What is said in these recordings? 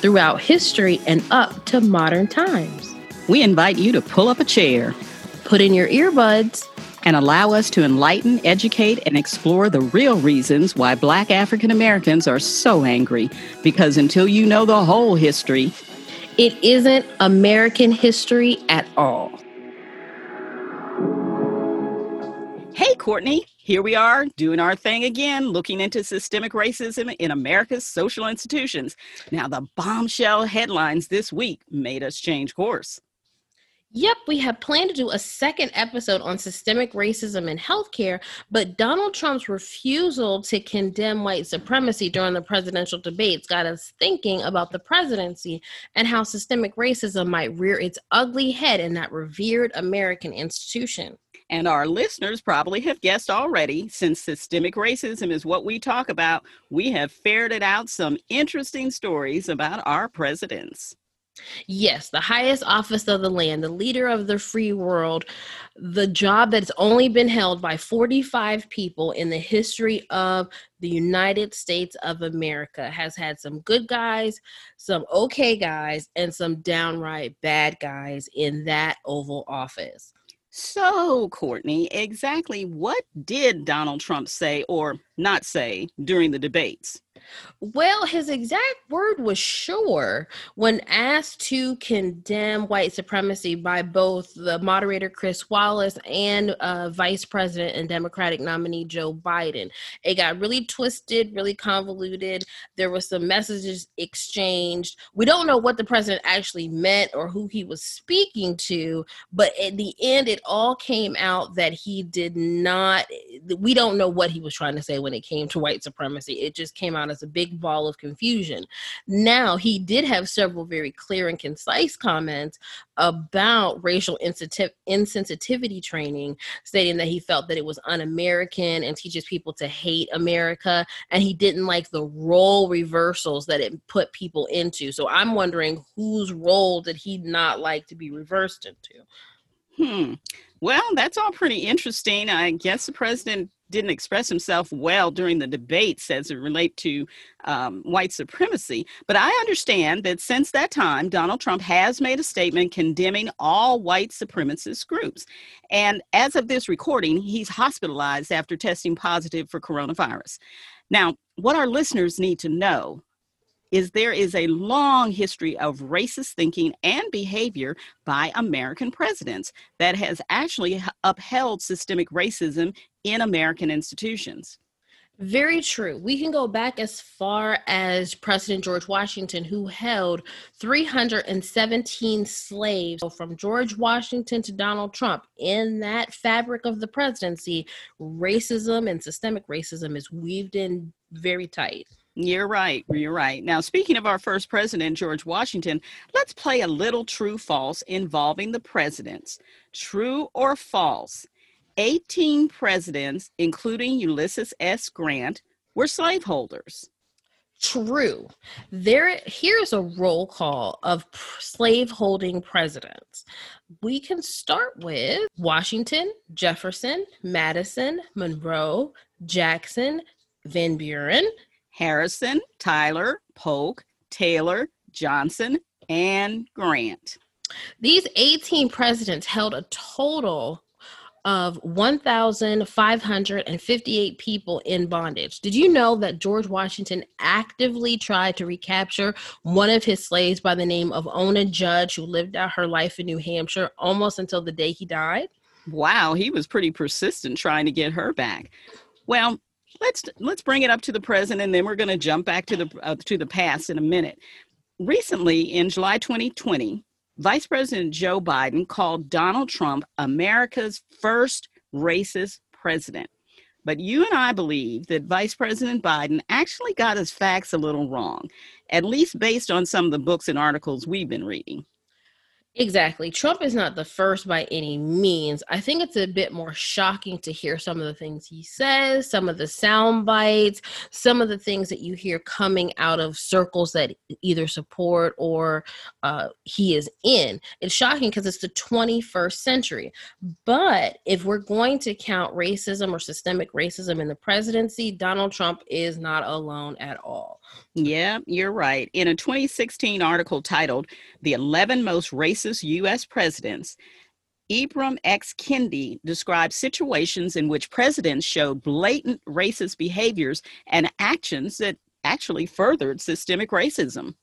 throughout history and up to modern times. We invite you to pull up a chair, put in your earbuds, and allow us to enlighten, educate, and explore the real reasons why Black African Americans are so angry. Because until you know the whole history, it isn't American history at all. Hey, Courtney. Here we are doing our thing again, looking into systemic racism in America's social institutions. Now, the bombshell headlines this week made us change course. Yep, we had planned to do a second episode on systemic racism in healthcare, but Donald Trump's refusal to condemn white supremacy during the presidential debates got us thinking about the presidency and how systemic racism might rear its ugly head in that revered American institution. And our listeners probably have guessed already, since systemic racism is what we talk about, we have ferreted out some interesting stories about our presidents. Yes, the highest office of the land, the leader of the free world, the job that's only been held by 45 people in the history of the United States of America, has had some good guys, some okay guys, and some downright bad guys in that Oval Office. So, Courtney, exactly what did Donald Trump say or not say during the debates? Well, his exact word was sure when asked to condemn white supremacy by both the moderator Chris Wallace and uh, Vice President and Democratic nominee Joe Biden. It got really twisted, really convoluted. There were some messages exchanged. We don't know what the president actually meant or who he was speaking to, but at the end, it all came out that he did not. We don't know what he was trying to say when it came to white supremacy. It just came out as a big ball of confusion. Now, he did have several very clear and concise comments about racial insensitivity training, stating that he felt that it was un American and teaches people to hate America. And he didn't like the role reversals that it put people into. So I'm wondering whose role did he not like to be reversed into? Hmm. Well, that's all pretty interesting. I guess the president didn't express himself well during the debates as it relate to um, white supremacy. But I understand that since that time, Donald Trump has made a statement condemning all white supremacist groups. And as of this recording, he's hospitalized after testing positive for coronavirus. Now, what our listeners need to know is there is a long history of racist thinking and behavior by American presidents that has actually upheld systemic racism in American institutions. Very true. We can go back as far as President George Washington, who held 317 slaves. So from George Washington to Donald Trump, in that fabric of the presidency, racism and systemic racism is weaved in very tight. You're right. You're right. Now, speaking of our first president, George Washington, let's play a little true false involving the presidents. True or false? 18 presidents, including Ulysses S. Grant, were slaveholders. True. There here's a roll call of slaveholding presidents. We can start with Washington, Jefferson, Madison, Monroe, Jackson, Van Buren, Harrison, Tyler, Polk, Taylor, Johnson, and Grant. These 18 presidents held a total of 1,558 people in bondage. Did you know that George Washington actively tried to recapture one of his slaves by the name of Ona Judge, who lived out her life in New Hampshire almost until the day he died? Wow, he was pretty persistent trying to get her back. Well, let's let's bring it up to the present and then we're going to jump back to the uh, to the past in a minute recently in july 2020 vice president joe biden called donald trump america's first racist president But you and I believe that Vice President Biden actually got his facts a little wrong, at least based on some of the books and articles we've been reading. Exactly. Trump is not the first by any means. I think it's a bit more shocking to hear some of the things he says, some of the sound bites, some of the things that you hear coming out of circles that either support or uh, he is in. It's shocking because it's the 21st century. But if we're going to count racism or systemic racism in the presidency, Donald Trump is not alone at all. Yeah, you're right. In a 2016 article titled The 11 Most Racist U.S. Presidents, Ibram X. Kendi describes situations in which presidents showed blatant racist behaviors and actions that actually furthered systemic racism.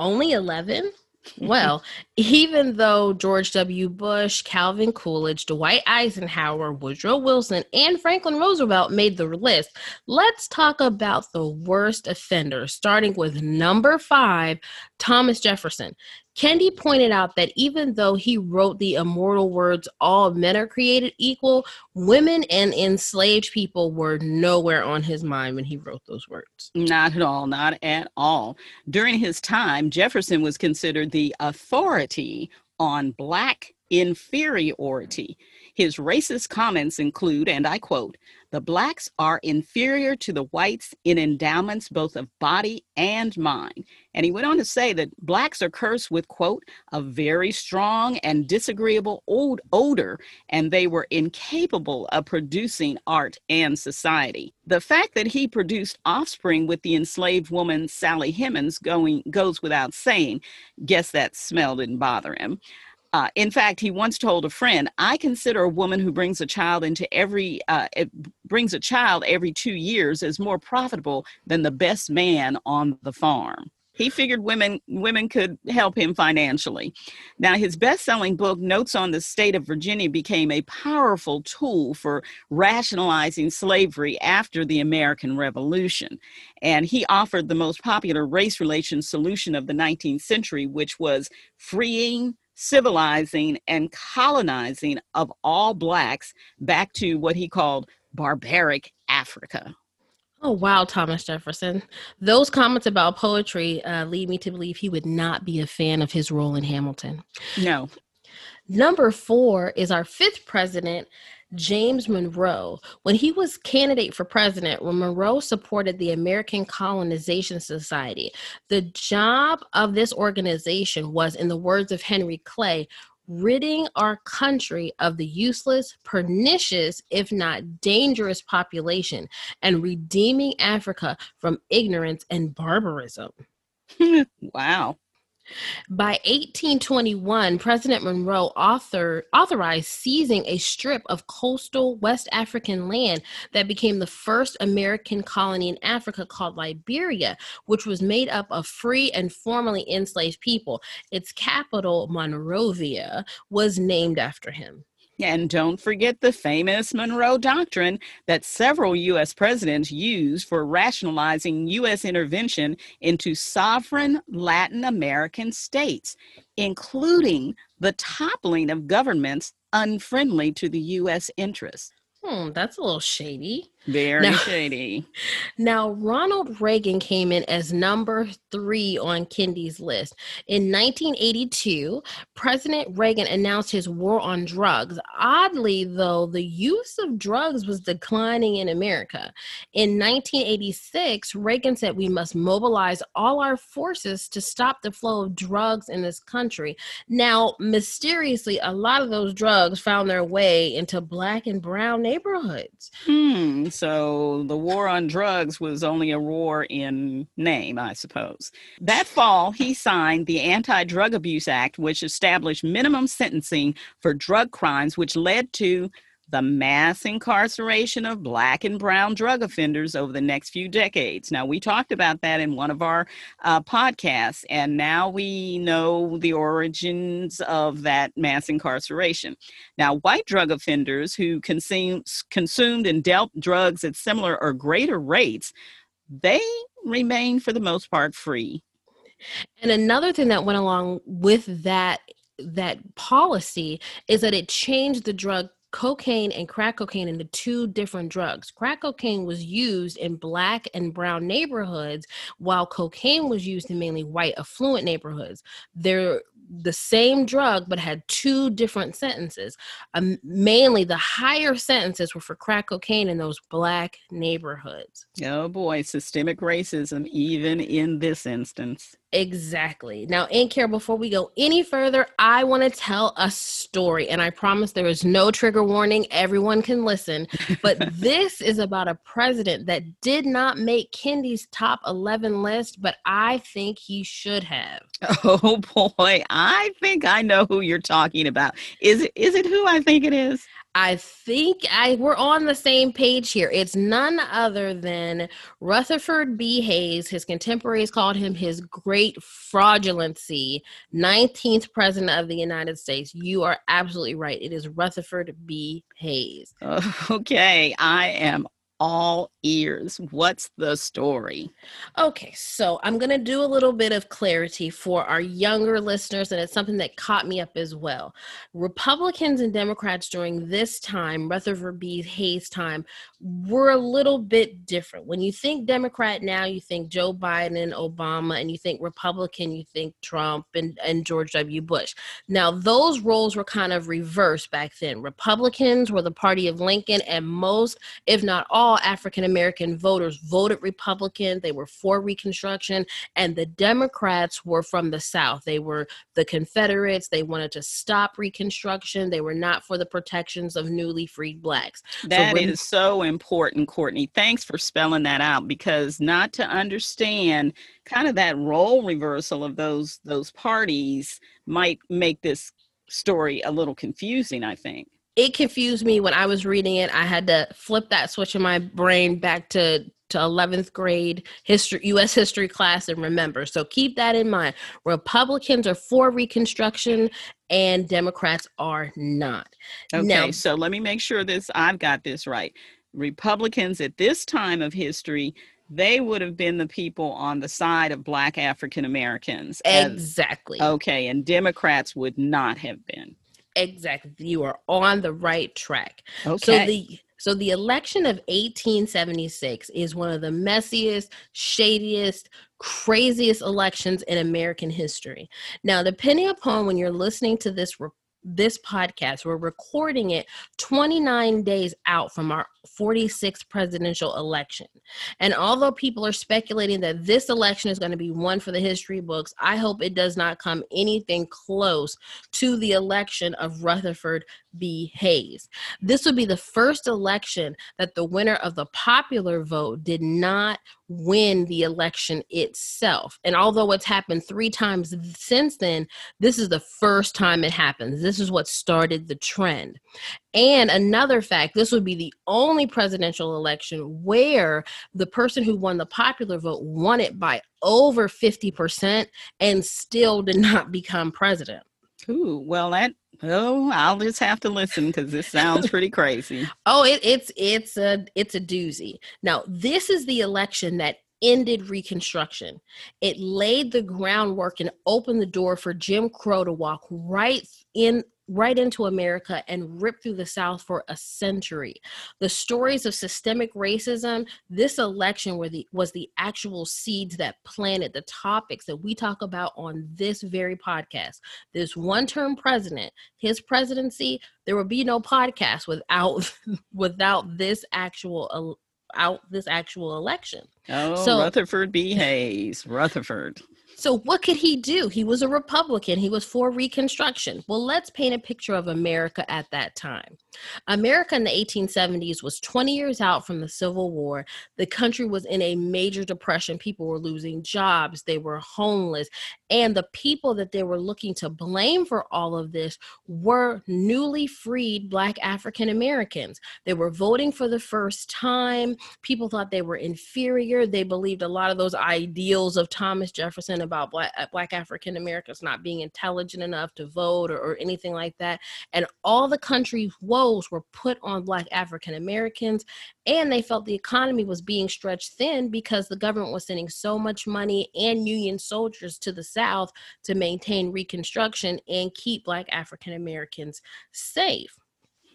Only 11? Well, even though George W. Bush, Calvin Coolidge, Dwight Eisenhower, Woodrow Wilson, and Franklin Roosevelt made the list, let's talk about the worst offenders, starting with number five, Thomas Jefferson. Kendi pointed out that even though he wrote the immortal words, all men are created equal, women and enslaved people were nowhere on his mind when he wrote those words. Not at all, not at all. During his time, Jefferson was considered the authority on Black inferiority. His racist comments include, and I quote, the blacks are inferior to the whites in endowments both of body and mind. And he went on to say that blacks are cursed with, quote, a very strong and disagreeable old odor, and they were incapable of producing art and society. The fact that he produced offspring with the enslaved woman Sally Hemings going goes without saying. Guess that smell didn't bother him. Uh, in fact, he once told a friend, "I consider a woman who brings a child into every uh, brings a child every two years as more profitable than the best man on the farm." He figured women women could help him financially. Now, his best-selling book, Notes on the State of Virginia, became a powerful tool for rationalizing slavery after the American Revolution, and he offered the most popular race relations solution of the 19th century, which was freeing civilizing and colonizing of all blacks back to what he called barbaric Africa. Oh, wow, Thomas Jefferson. Those comments about poetry uh, lead me to believe he would not be a fan of his role in Hamilton. No. Number four is our fifth president, James Monroe. When he was candidate for president, when Monroe supported the American Colonization Society. The job of this organization was, in the words of Henry Clay, ridding our country of the useless, pernicious, if not dangerous population, and redeeming Africa from ignorance and barbarism. wow. By 1821, President Monroe author, authorized seizing a strip of coastal West African land that became the first American colony in Africa called Liberia, which was made up of free and formerly enslaved people. Its capital, Monrovia, was named after him. And don't forget the famous Monroe Doctrine that several U.S. presidents used for rationalizing U.S. intervention into sovereign Latin American states, including the toppling of governments unfriendly to the U.S. interests. Hmm, that's a little shady. Very now, shady. Now, Ronald Reagan came in as number three on Kendi's list. In 1982, President Reagan announced his war on drugs. Oddly, though, the use of drugs was declining in America. In 1986, Reagan said we must mobilize all our forces to stop the flow of drugs in this country. Now, mysteriously, a lot of those drugs found their way into black and brown neighborhoods. Hmm so the war on drugs was only a war in name, I suppose. That fall, he signed the Anti Drug Abuse Act, which established minimum sentencing for drug crimes, which led to the mass incarceration of black and brown drug offenders over the next few decades. Now, we talked about that in one of our uh, podcasts, and now we know the origins of that mass incarceration. Now, white drug offenders who consume, consumed and dealt drugs at similar or greater rates, they remain for the most part free. And another thing that went along with that that policy is that it changed the drug cocaine and crack cocaine into two different drugs. Crack cocaine was used in black and brown neighborhoods, while cocaine was used in mainly white affluent neighborhoods. They're the same drug but had two different sentences. Um, mainly the higher sentences were for crack cocaine in those black neighborhoods. Oh boy, systemic racism, even in this instance. Exactly. Now, in care, before we go any further, I want to tell a story, and I promise there is no trigger warning. Everyone can listen. But this is about a president that did not make Kendi's top 11 list, but I think he should have. Oh boy, I think I know who you're talking about. Is it is it who I think it is? I think I we're on the same page here. It's none other than Rutherford B. Hayes. His contemporaries called him his great fraudulency, 19th president of the United States. You are absolutely right. It is Rutherford B. Hayes. Okay, I am all ears. What's the story? Okay, so I'm going to do a little bit of clarity for our younger listeners, and it's something that caught me up as well. Republicans and Democrats during this time, Rutherford B. Hayes' time, were a little bit different. When you think Democrat now, you think Joe Biden Obama, and you think Republican, you think Trump and, and George W. Bush. Now, those roles were kind of reversed back then. Republicans were the party of Lincoln, and most, if not all, African American voters voted Republican. They were for Reconstruction, and the Democrats were from the South. They were the Confederates. They wanted to stop Reconstruction. They were not for the protections of newly freed blacks. That so is so important, Courtney. Thanks for spelling that out because not to understand kind of that role reversal of those those parties might make this story a little confusing, I think it confused me when I was reading it. I had to flip that switch in my brain back to to 11th grade history US history class and remember. So keep that in mind. Republicans are for reconstruction and Democrats are not. Okay, now, so let me make sure this I've got this right. Republicans at this time of history they would have been the people on the side of black African Americans. Exactly. Okay, and Democrats would not have been. Exactly. You are on the right track. Okay. So the so the election of 1876 is one of the messiest, shadiest, craziest elections in American history. Now, depending upon when you're listening to this re- this podcast. We're recording it 29 days out from our 46th presidential election. And although people are speculating that this election is going to be one for the history books, I hope it does not come anything close to the election of Rutherford B. Hayes. This would be the first election that the winner of the popular vote did not win the election itself. And although it's happened three times since then, this is the first time it happens. This is what started the trend. And another fact this would be the only presidential election where the person who won the popular vote won it by over 50% and still did not become president. Ooh, well, that oh, I'll just have to listen because this sounds pretty crazy. oh, it, it's it's a it's a doozy. Now, this is the election that ended Reconstruction. It laid the groundwork and opened the door for Jim Crow to walk right in right into America and ripped through the South for a century. The stories of systemic racism, this election were the, was the actual seeds that planted the topics that we talk about on this very podcast. This one term president, his presidency, there would be no podcast without without this actual out this actual election. Oh, so, Rutherford B. Hayes, Rutherford. So, what could he do? He was a Republican. He was for Reconstruction. Well, let's paint a picture of America at that time. America in the 1870s was 20 years out from the Civil War. The country was in a major depression. People were losing jobs, they were homeless. And the people that they were looking to blame for all of this were newly freed Black African Americans. They were voting for the first time. People thought they were inferior. They believed a lot of those ideals of Thomas Jefferson about Black, uh, Black African Americans not being intelligent enough to vote or, or anything like that. And all the country's woes were put on Black African Americans. And they felt the economy was being stretched thin because the government was sending so much money and Union soldiers to the South to maintain Reconstruction and keep Black African Americans safe.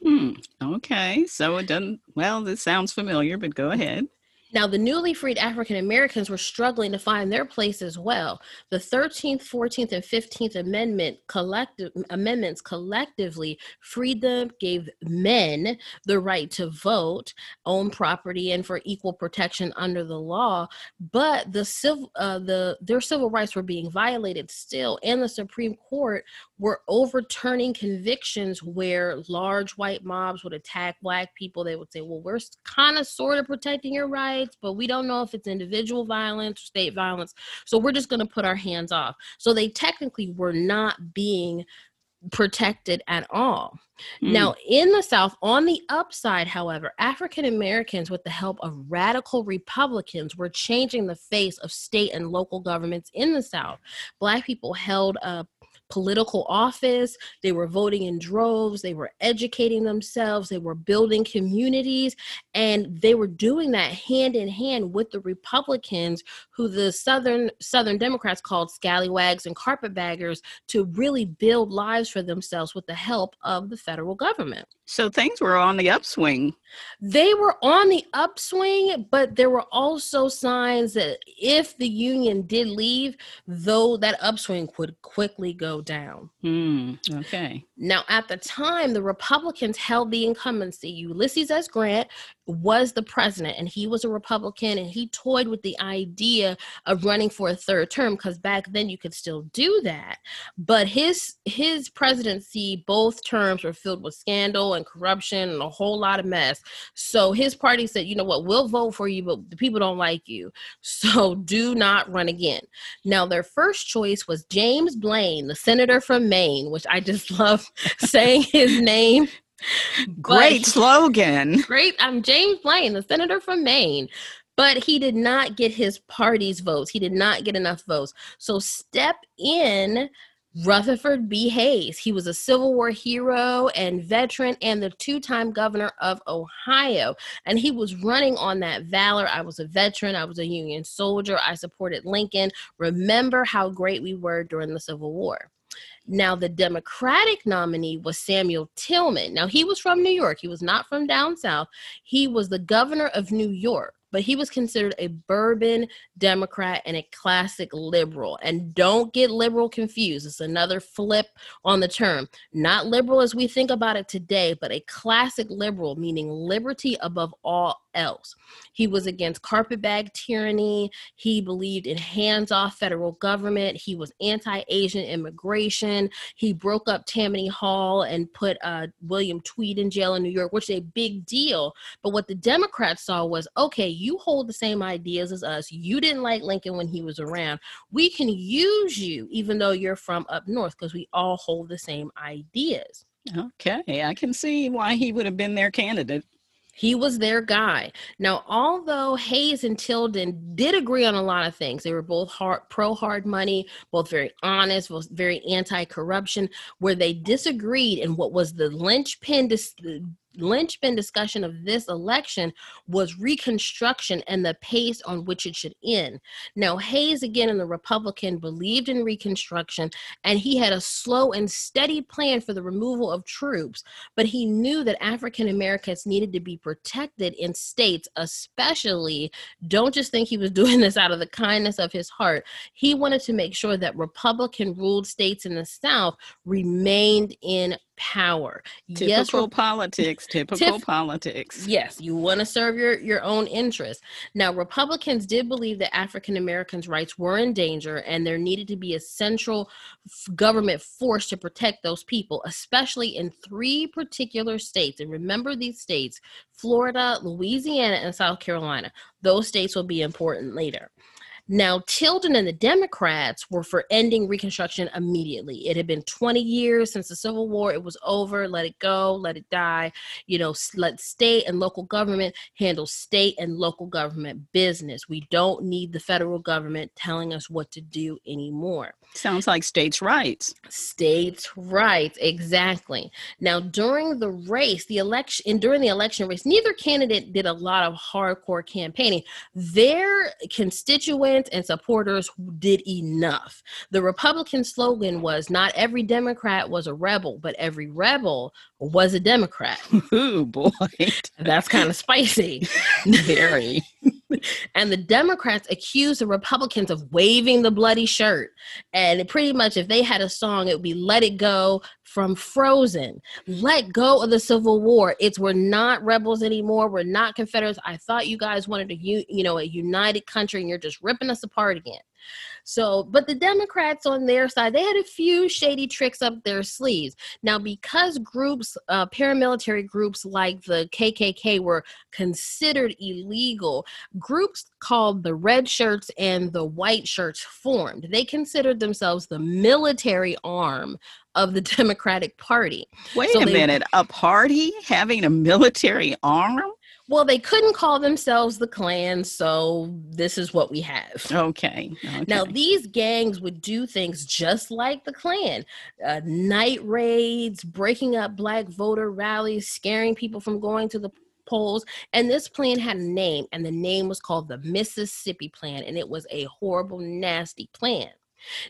Hmm. Okay. So it doesn't, well, this sounds familiar, but go ahead. Now, the newly freed African Americans were struggling to find their place as well. The 13th, 14th, and 15th Amendment collective amendments collectively freed them, gave men the right to vote, own property, and for equal protection under the law. But the civil, uh, the their civil rights were being violated still, and the Supreme Court were overturning convictions where large white mobs would attack black people. They would say, "Well, we're kind of sort of protecting your rights." Rights, but we don't know if it's individual violence or state violence. So we're just going to put our hands off. So they technically were not being protected at all. Mm. Now, in the South, on the upside, however, African Americans, with the help of radical Republicans, were changing the face of state and local governments in the South. Black people held a political office. They were voting in droves. They were educating themselves. They were building communities. And they were doing that hand in hand with the Republicans, who the Southern Southern Democrats called scallywags and carpetbaggers, to really build lives for themselves with the help of the federal government. So things were on the upswing. They were on the upswing, but there were also signs that if the union did leave, though that upswing would quickly go down. Hmm. okay. Now, at the time, the Republicans held the incumbency. Ulysses S. Grant was the president and he was a republican and he toyed with the idea of running for a third term because back then you could still do that. But his his presidency both terms were filled with scandal and corruption and a whole lot of mess. So his party said you know what? We'll vote for you but the people don't like you. So do not run again. Now their first choice was james blaine the senator from maine which i just love saying his name Great slogan. Great. I'm James Blaine, the senator from Maine. But he did not get his party's votes. He did not get enough votes. So step in Rutherford B. Hayes. He was a Civil War hero and veteran and the two time governor of Ohio. And he was running on that valor. I was a veteran, I was a Union soldier, I supported Lincoln. Remember how great we were during the Civil War. Now, the Democratic nominee was Samuel Tilden. Now, he was from New York. He was not from down south. He was the governor of New York but he was considered a bourbon Democrat and a classic liberal. And don't get liberal confused. It's another flip on the term. Not liberal as we think about it today, but a classic liberal, meaning liberty above all else. He was against carpetbag tyranny. He believed in hands off federal government. He was anti Asian immigration. He broke up Tammany Hall and put uh, William Tweed in jail in New York, which is a big deal. But what the Democrats saw was okay, you hold the same ideas as us. You didn't like Lincoln when he was around. We can use you, even though you're from up north, because we all hold the same ideas. Okay, I can see why he would have been their candidate. He was their guy. Now, although Hayes and Tilden did agree on a lot of things, they were both hard, pro hard money, both very honest, both very anti corruption. Where they disagreed and what was the linchpin dis- linchpin discussion of this election was Reconstruction and the pace on which it should end. Now, Hayes, again, in the Republican, believed in Reconstruction and he had a slow and steady plan for the removal of troops, but he knew that African Americans needed to be protected in states, especially. Don't just think he was doing this out of the kindness of his heart. He wanted to make sure that Republican ruled states in the South remained in power. Typical yes, politics. Typical tif- politics. Yes, you want to serve your your own interests. Now, Republicans did believe that African Americans' rights were in danger, and there needed to be a central f- government force to protect those people, especially in three particular states. And remember these states: Florida, Louisiana, and South Carolina. Those states will be important later. Now, Tilden and the Democrats were for ending Reconstruction immediately. It had been 20 years since the Civil War. It was over. Let it go. Let it die. You know, let state and local government handle state and local government business. We don't need the federal government telling us what to do anymore. Sounds like states' rights. States' rights, exactly. Now, during the race, the election, and during the election race, neither candidate did a lot of hardcore campaigning. Their constituents opponents and supporters did enough. The Republican slogan was not every Democrat was a rebel, but every rebel was a Democrat. Ooh, boy. That's kind of spicy. Very. and the Democrats accused the Republicans of waving the bloody shirt. And pretty much, if they had a song, it would be Let It Go from Frozen. Let go of the Civil War. It's we're not rebels anymore. We're not Confederates. I thought you guys wanted a you know a united country, and you're just ripping us apart again. So, but the Democrats on their side, they had a few shady tricks up their sleeves. Now, because groups, uh, paramilitary groups like the KKK were considered illegal, groups called the red shirts and the white shirts formed. They considered themselves the military arm of the Democratic Party. Wait so a they, minute, a party having a military arm? Well, they couldn't call themselves the Klan, so this is what we have. Okay. okay. Now, these gangs would do things just like the Klan uh, night raids, breaking up black voter rallies, scaring people from going to the polls. And this plan had a name, and the name was called the Mississippi Plan, and it was a horrible, nasty plan.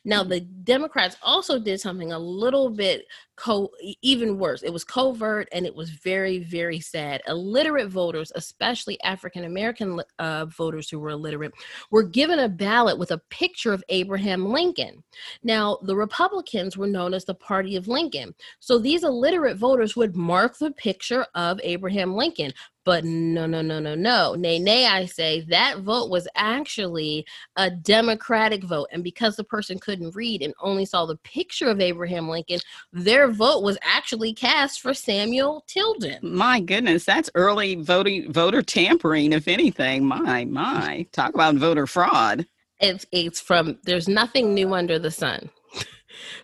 Now, the Democrats also did something a little bit co even worse. It was covert and it was very, very sad. Illiterate voters, especially African American uh, voters who were illiterate, were given a ballot with a picture of Abraham Lincoln. Now, the Republicans were known as the Party of Lincoln. So these illiterate voters would mark the picture of Abraham Lincoln. But no, no, no, no, no. Nay, nay, I say that vote was actually a Democratic vote. And because the person couldn't read and only saw the picture of Abraham Lincoln, their vote was actually cast for Samuel Tilden. My goodness, that's early voting voter tampering, if anything. My, my. Talk about voter fraud. It's it's from there's nothing new under the sun.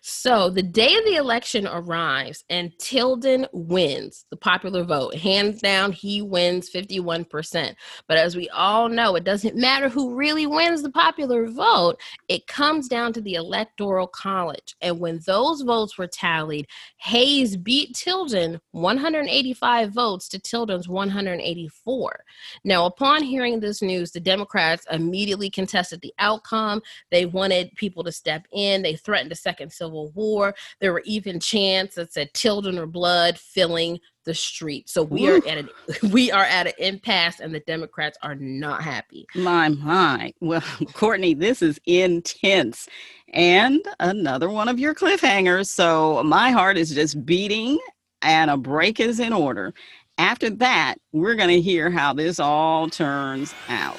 So the day of the election arrives and Tilden wins the popular vote. Hands down, he wins 51%. But as we all know, it doesn't matter who really wins the popular vote, it comes down to the Electoral College. And when those votes were tallied, Hayes beat Tilden 185 votes to Tilden's 184. Now, upon hearing this news, the Democrats immediately contested the outcome. They wanted people to step in, they threatened a second civil Civil War. There were even chants that said Tilden or blood filling the street. So we Ooh. are at a we are at an impasse, and the Democrats are not happy. My my. Well, Courtney, this is intense, and another one of your cliffhangers. So my heart is just beating, and a break is in order. After that, we're going to hear how this all turns out.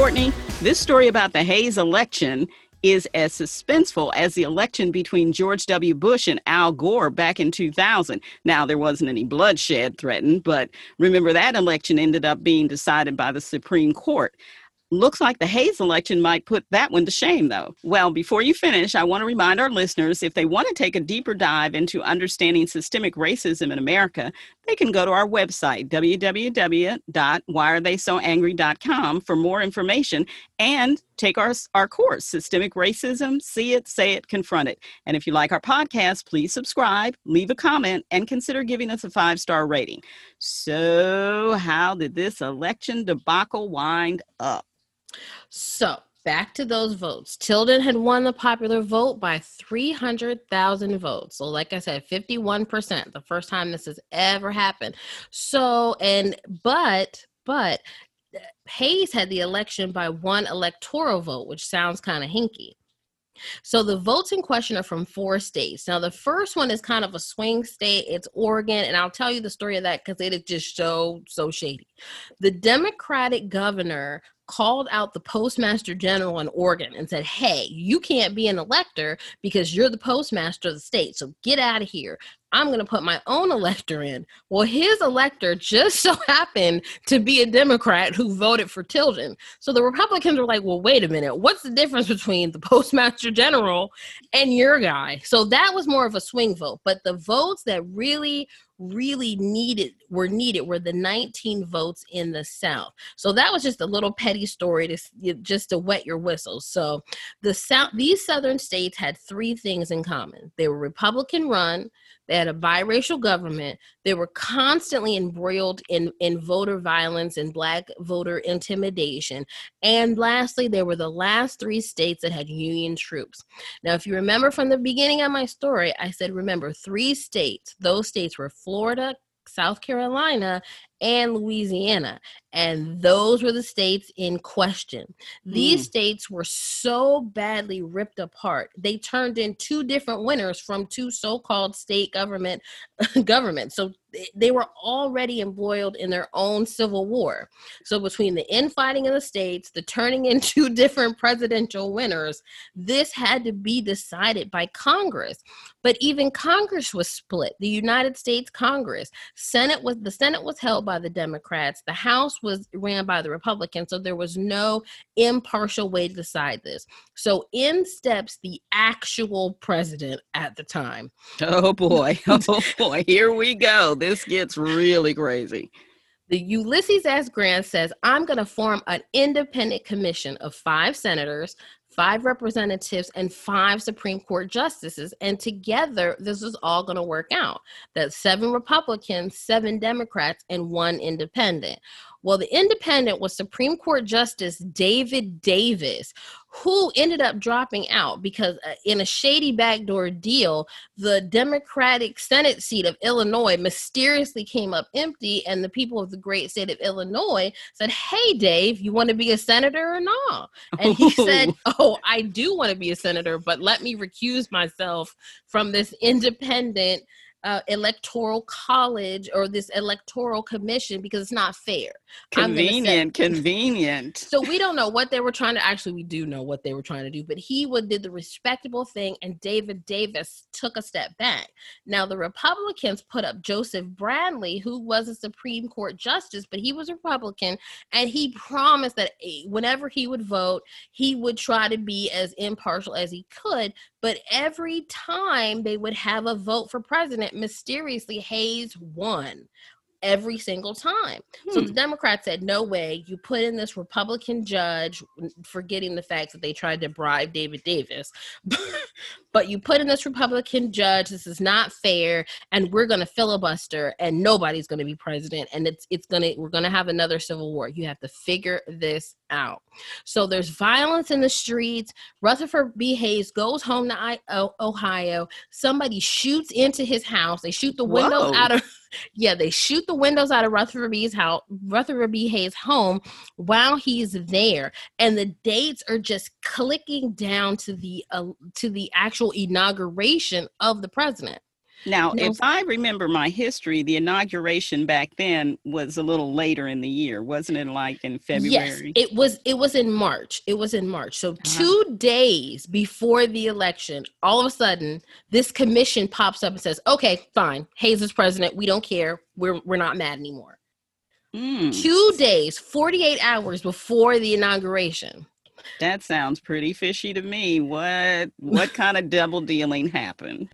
Courtney, this story about the Hayes election is as suspenseful as the election between George W. Bush and Al Gore back in 2000. Now, there wasn't any bloodshed threatened, but remember that election ended up being decided by the Supreme Court. Looks like the Hayes election might put that one to shame, though. Well, before you finish, I want to remind our listeners if they want to take a deeper dive into understanding systemic racism in America, they can go to our website, www.whyaretheysoangry.com, for more information and take our, our course, Systemic Racism See It, Say It, Confront It. And if you like our podcast, please subscribe, leave a comment, and consider giving us a five star rating. So, how did this election debacle wind up? So, back to those votes. Tilden had won the popular vote by 300,000 votes. So, like I said, 51%, the first time this has ever happened. So, and, but, but, uh, Hayes had the election by one electoral vote, which sounds kind of hinky. So the votes in question are from four states. Now, the first one is kind of a swing state. It's Oregon, and I'll tell you the story of that because it is just so so shady. The Democratic governor called out the postmaster general in Oregon and said, Hey, you can't be an elector because you're the postmaster of the state. So get out of here. I'm going to put my own elector in. Well, his elector just so happened to be a Democrat who voted for Tilden. So the Republicans were like, well, wait a minute. What's the difference between the postmaster general and your guy? So that was more of a swing vote. But the votes that really really needed were needed were the 19 votes in the south so that was just a little petty story to just to wet your whistle so the south these southern states had three things in common they were republican run They had a biracial government. They were constantly embroiled in, in voter violence and black voter intimidation. And lastly, they were the last three states that had Union troops. Now, if you remember from the beginning of my story, I said, remember, three states. Those states were Florida, South Carolina, and Louisiana. And those were the states in question. These mm. states were so badly ripped apart. They turned in two different winners from two so-called state government governments. So they were already embroiled in their own civil war. So between the infighting in the states, the turning in two different presidential winners, this had to be decided by Congress. But even Congress was split. The United States Congress, Senate was the Senate was held by the Democrats. The House was ran by the Republicans. So there was no impartial way to decide this. So in steps the actual president at the time. Oh boy. Oh boy. Here we go. This gets really crazy. The Ulysses S. Grant says, I'm going to form an independent commission of five senators, five representatives and five Supreme Court justices. And together, this is all going to work out. That's seven Republicans, seven Democrats, and one independent. Well, the independent was Supreme Court Justice David Davis, who ended up dropping out because uh, in a shady backdoor deal, the Democratic Senate seat of Illinois mysteriously came up empty, and the people of the great state of Illinois said, Hey, Dave, you want to be a senator or not? And he said, Oh, I do want to be a senator, but let me recuse myself from this independent uh, electoral college or this electoral commission because it's not fair. Convenient, convenient. So we don't know what they were trying to actually we do know what they were trying to do, but he would did the respectable thing and David Davis took a step back. Now the Republicans put up Joseph Bradley who was a Supreme Court justice, but he was a Republican and he promised that eh, whenever he would vote, he would try to be as impartial as he could, but every time they would have a vote for president, mysteriously Hayes won every single time. Hmm. So the hmm. Democrats said, no way, you put in this Republican judge, forgetting the fact that they tried to bribe David Davis, but you put in this Republican judge, this is not fair, and we're going to filibuster, and nobody's going to be president, and it's it's going to we're going to have another civil war. You have to figure this out. So there's violence in the streets. Rutherford B. Hayes goes home to I- Ohio. Somebody shoots into his house. They shoot the windows Whoa. out of yeah, they shoot the windows out of Rutherford house, Rutherford B. Hayes' home while he's there, and the dates are just clicking down to the uh, to the actual inauguration of the president. Now, if I remember my history, the inauguration back then was a little later in the year, wasn't it? Like in February. Yes, it was. It was in March. It was in March. So uh-huh. two days before the election, all of a sudden, this commission pops up and says, "Okay, fine, Hayes is president. We don't care. We're we're not mad anymore." Mm. Two days, forty-eight hours before the inauguration. That sounds pretty fishy to me. What what kind of double dealing happened?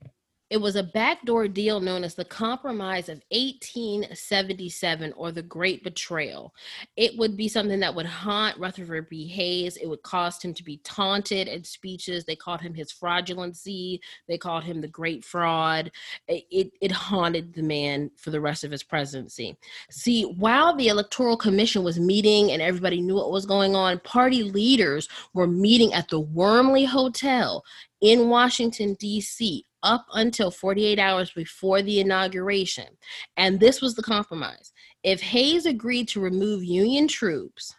It was a backdoor deal known as the Compromise of 1877 or the Great Betrayal. It would be something that would haunt Rutherford B. Hayes. It would cause him to be taunted in speeches. They called him his fraudulency. They called him the Great Fraud. It, it, it haunted the man for the rest of his presidency. See, while the Electoral Commission was meeting and everybody knew what was going on, party leaders were meeting at the Wormley Hotel in Washington, D.C up until 48 hours before the inauguration. And this was the compromise. If Hayes agreed to remove Union troops,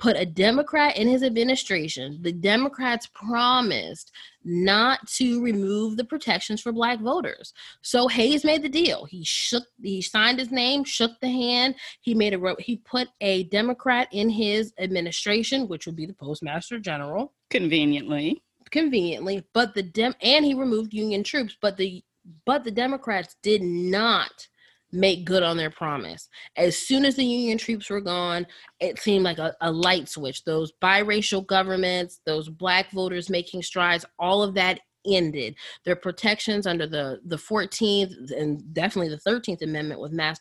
put a Democrat in his administration, the Democrats promised not to remove the protections for black voters. So Hayes made the deal. He shook he signed his name, shook the hand, he made a he put a Democrat in his administration, which would be the postmaster general. Conveniently conveniently, but the dem and he removed Union troops, but the but the Democrats did not make good on their promise. As soon as the Union troops were gone, it seemed like a, a, light switch. Those biracial governments, those black voters making strides, all of that ended. Their protections under the, the 14th and definitely the 13th Amendment with mass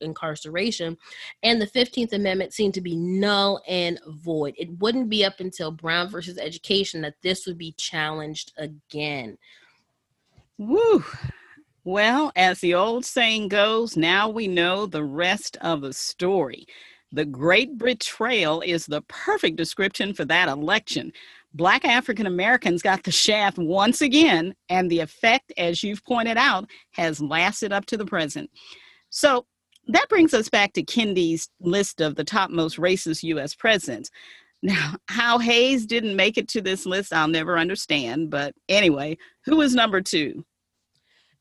incarceration and the 15th Amendment seemed to be null and void. It wouldn't be up until Brown versus Education that this would be challenged again. Woo! Well, as the old saying goes, now we know the rest of the story. The Great Betrayal is the perfect description for that election. Black African Americans got the shaft once again, and the effect, as you've pointed out, has lasted up to the present. So that brings us back to Kendi's list of the top most racist U.S. presidents. Now, how Hayes didn't make it to this list, I'll never understand. But anyway, who is number two?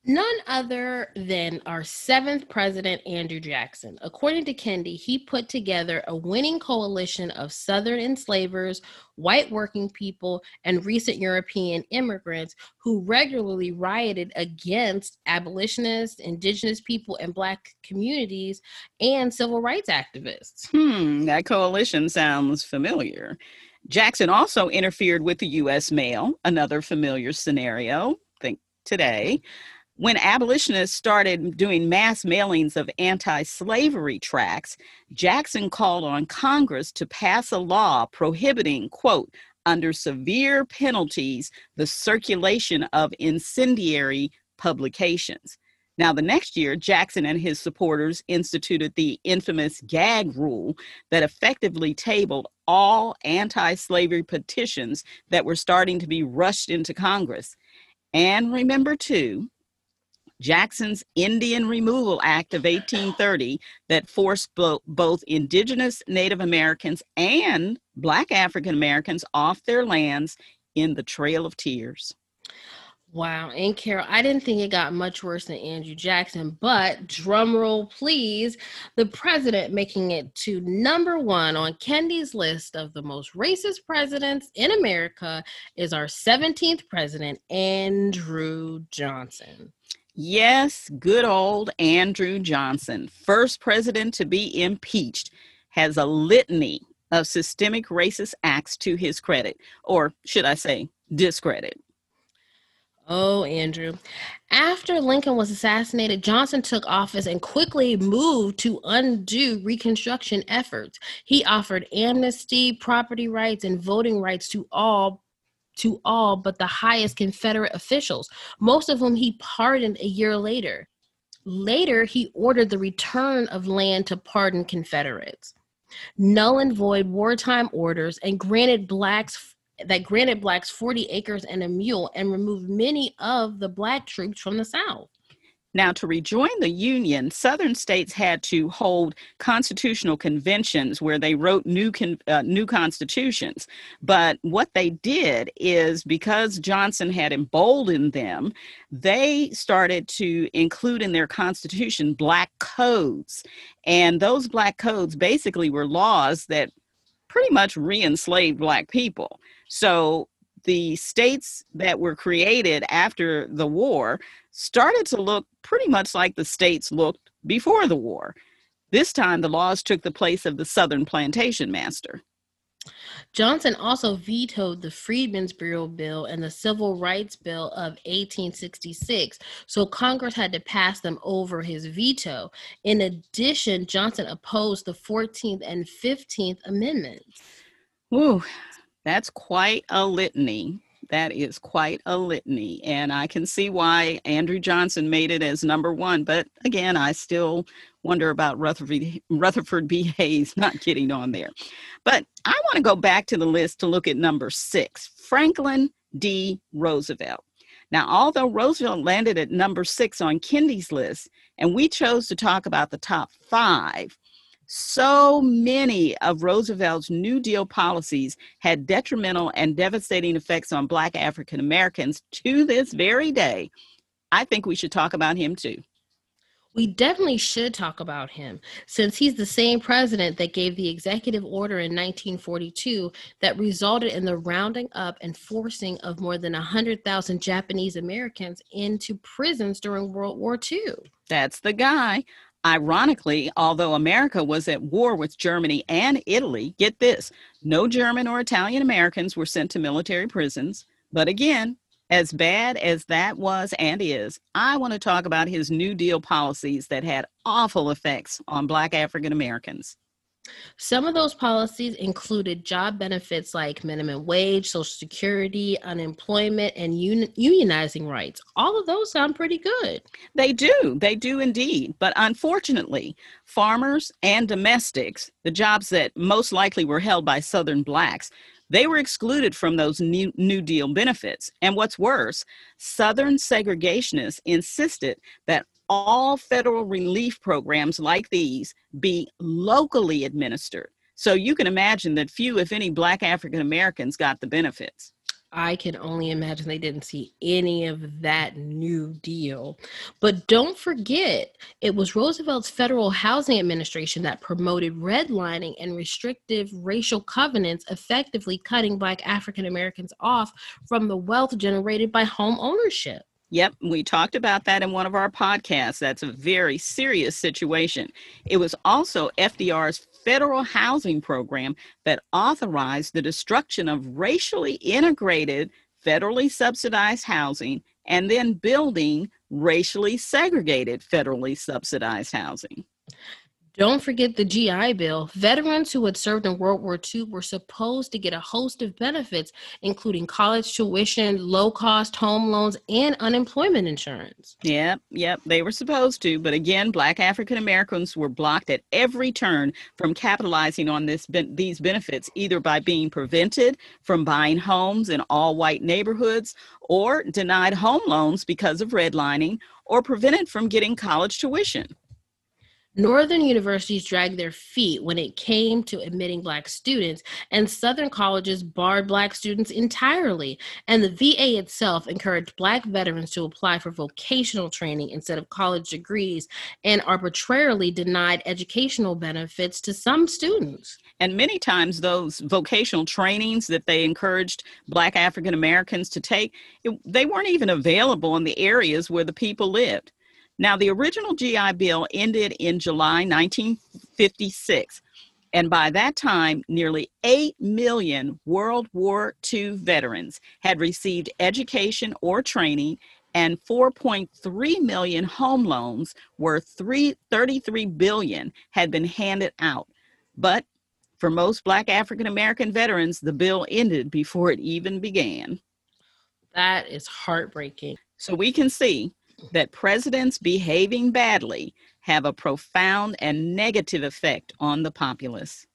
None other than our seventh president, Andrew Jackson. According to Kendi, he put together a winning coalition of Southern enslavers, white working people, and recent European immigrants who regularly rioted against abolitionists, indigenous people, and Black communities and civil rights activists. Hmm, that coalition sounds familiar. Jackson also interfered with the U.S. mail, another familiar scenario. Think today when abolitionists started doing mass mailings of anti slavery tracts, Jackson called on Congress to pass a law prohibiting, quote, under severe penalties, the circulation of incendiary publications. Now, the next year, Jackson and his supporters instituted the infamous gag rule that effectively tabled all anti slavery petitions that were starting to be rushed into Congress. And remember, too, Jackson's Indian Removal Act of 1830 that forced bo- both indigenous Native Americans and Black African Americans off their lands in the Trail of Tears. Wow, and Carol, I didn't think it got much worse than Andrew Jackson, but drum roll, please. The president making it to number one on Kendi's list of the most racist presidents in America is our 17th president, Andrew Johnson. Yes, good old Andrew Johnson, first president to be impeached, has a litany of systemic racist acts to his credit, or should I say, discredit. Oh, Andrew. After Lincoln was assassinated, Johnson took office and quickly moved to undo Reconstruction efforts. He offered amnesty, property rights, and voting rights to all to all but the highest Confederate officials, most of whom he pardoned a year later. Later, he ordered the return of land to pardoned Confederates, null and void wartime orders, and granted blacks that granted blacks 40 acres and a mule and removed many of the black troops from the South. Now, to rejoin the Union, Southern states had to hold constitutional conventions where they wrote new con- uh, new constitutions. But what they did is because Johnson had emboldened them, they started to include in their constitution black codes, and those black codes basically were laws that pretty much re-enslaved black people. So the states that were created after the war started to look pretty much like the states looked before the war. This time, the laws took the place of the Southern plantation master. Johnson also vetoed the Freedmen's Bureau Bill and the Civil Rights Bill of 1866, so Congress had to pass them over his veto. In addition, Johnson opposed the 14th and 15th Amendments. Ooh, that's quite a litany. That is quite a litany. And I can see why Andrew Johnson made it as number one. But again, I still wonder about Rutherford, B. Hayes not getting on there. But I want to go back to the list to look at number six Franklin D. Roosevelt. Now, although Roosevelt landed at number six on Kendi's list, and we chose to talk about the top five, so many of Roosevelt's New Deal policies had detrimental and devastating effects on Black African Americans to this very day. I think we should talk about him too. We definitely should talk about him since he's the same president that gave the executive order in 1942 that resulted in the rounding up and forcing of more than 100,000 Japanese Americans into prisons during World War II. That's the guy. Ironically, although America was at war with Germany and Italy, get this no German or Italian Americans were sent to military prisons. But again, as bad as that was and is, I want to talk about his New Deal policies that had awful effects on Black African Americans. Some of those policies included job benefits like minimum wage, Social Security, unemployment, and un- unionizing rights. All of those sound pretty good. They do. They do indeed. But unfortunately, farmers and domestics, the jobs that most likely were held by Southern blacks, they were excluded from those new, new Deal benefits. And what's worse, Southern segregationists insisted that all federal relief programs like these be locally administered. So you can imagine that few, if any, Black African Americans got the benefits. I can only imagine they didn't see any of that new deal. But don't forget, it was Roosevelt's Federal Housing Administration that promoted redlining and restrictive racial covenants, effectively cutting Black African Americans off from the wealth generated by home ownership. Yep, we talked about that in one of our podcasts. That's a very serious situation. It was also FDR's federal housing program that authorized the destruction of racially integrated, federally subsidized housing and then building racially segregated, federally subsidized housing. Don't forget the GI Bill. Veterans who had served in World War II were supposed to get a host of benefits, including college tuition, low cost home loans, and unemployment insurance. Yep, yep, they were supposed to. But again, Black African Americans were blocked at every turn from capitalizing on this these benefits, either by being prevented from buying homes in all white neighborhoods, or denied home loans because of redlining, or prevented from getting college tuition. Northern universities dragged their feet when it came to admitting Black students, and Southern colleges barred Black students entirely. And the VA itself encouraged Black veterans to apply for vocational training instead of college degrees and arbitrarily denied educational benefits to some students. And many times, those vocational trainings that they encouraged Black African Americans to take, it, they weren't even available in the areas where the people lived. Now, the original GI Bill ended in July 1956, and by that time, nearly 8 million World War II veterans had received education or training, and 4.3 million home loans worth 33 billion had been handed out. But for most Black African American veterans, the bill ended before it even began. That is heartbreaking. So we can see that presidents behaving badly have a profound and negative effect on the populace.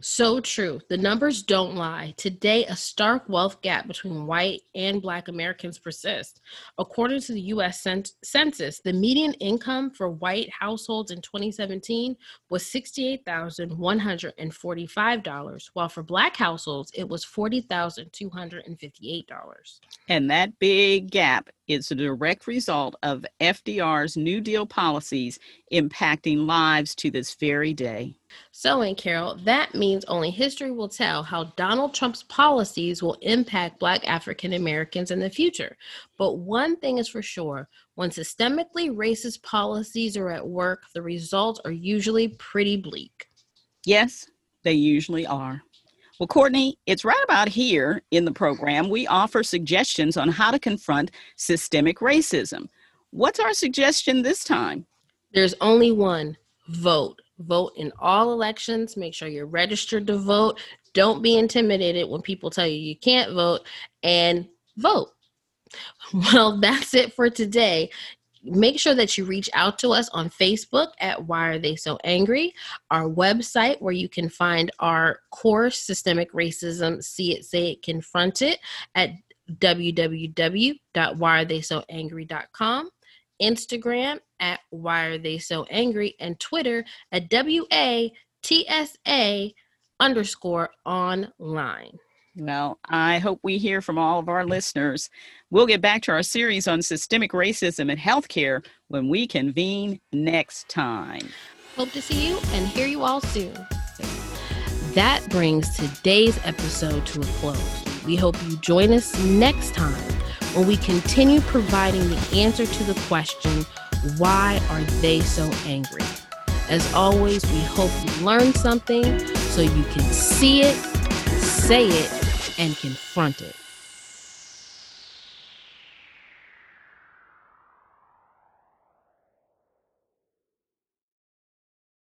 So true. The numbers don't lie. Today, a stark wealth gap between white and black Americans persists. According to the US Census, the median income for white households in 2017 was $68,145, while for black households, it was $40,258. And that big gap is a direct result of FDR's New Deal policies impacting lives to this very day. So, Aunt Carol, that means only history will tell how Donald Trump's policies will impact Black African Americans in the future. But one thing is for sure when systemically racist policies are at work, the results are usually pretty bleak. Yes, they usually are. Well, Courtney, it's right about here in the program we offer suggestions on how to confront systemic racism. What's our suggestion this time? There's only one vote. Vote in all elections. Make sure you're registered to vote. Don't be intimidated when people tell you you can't vote and vote. Well, that's it for today make sure that you reach out to us on Facebook at Why Are They So Angry, our website where you can find our course, Systemic Racism, See It, Say It, Confront It at www.whyaretheysoangry.com, Instagram at Why Are They So Angry, and Twitter at W-A-T-S-A underscore online. Well, I hope we hear from all of our listeners. We'll get back to our series on systemic racism in healthcare when we convene next time. Hope to see you and hear you all soon. That brings today's episode to a close. We hope you join us next time when we continue providing the answer to the question why are they so angry? As always, we hope you learned something so you can see it, say it, and confront it.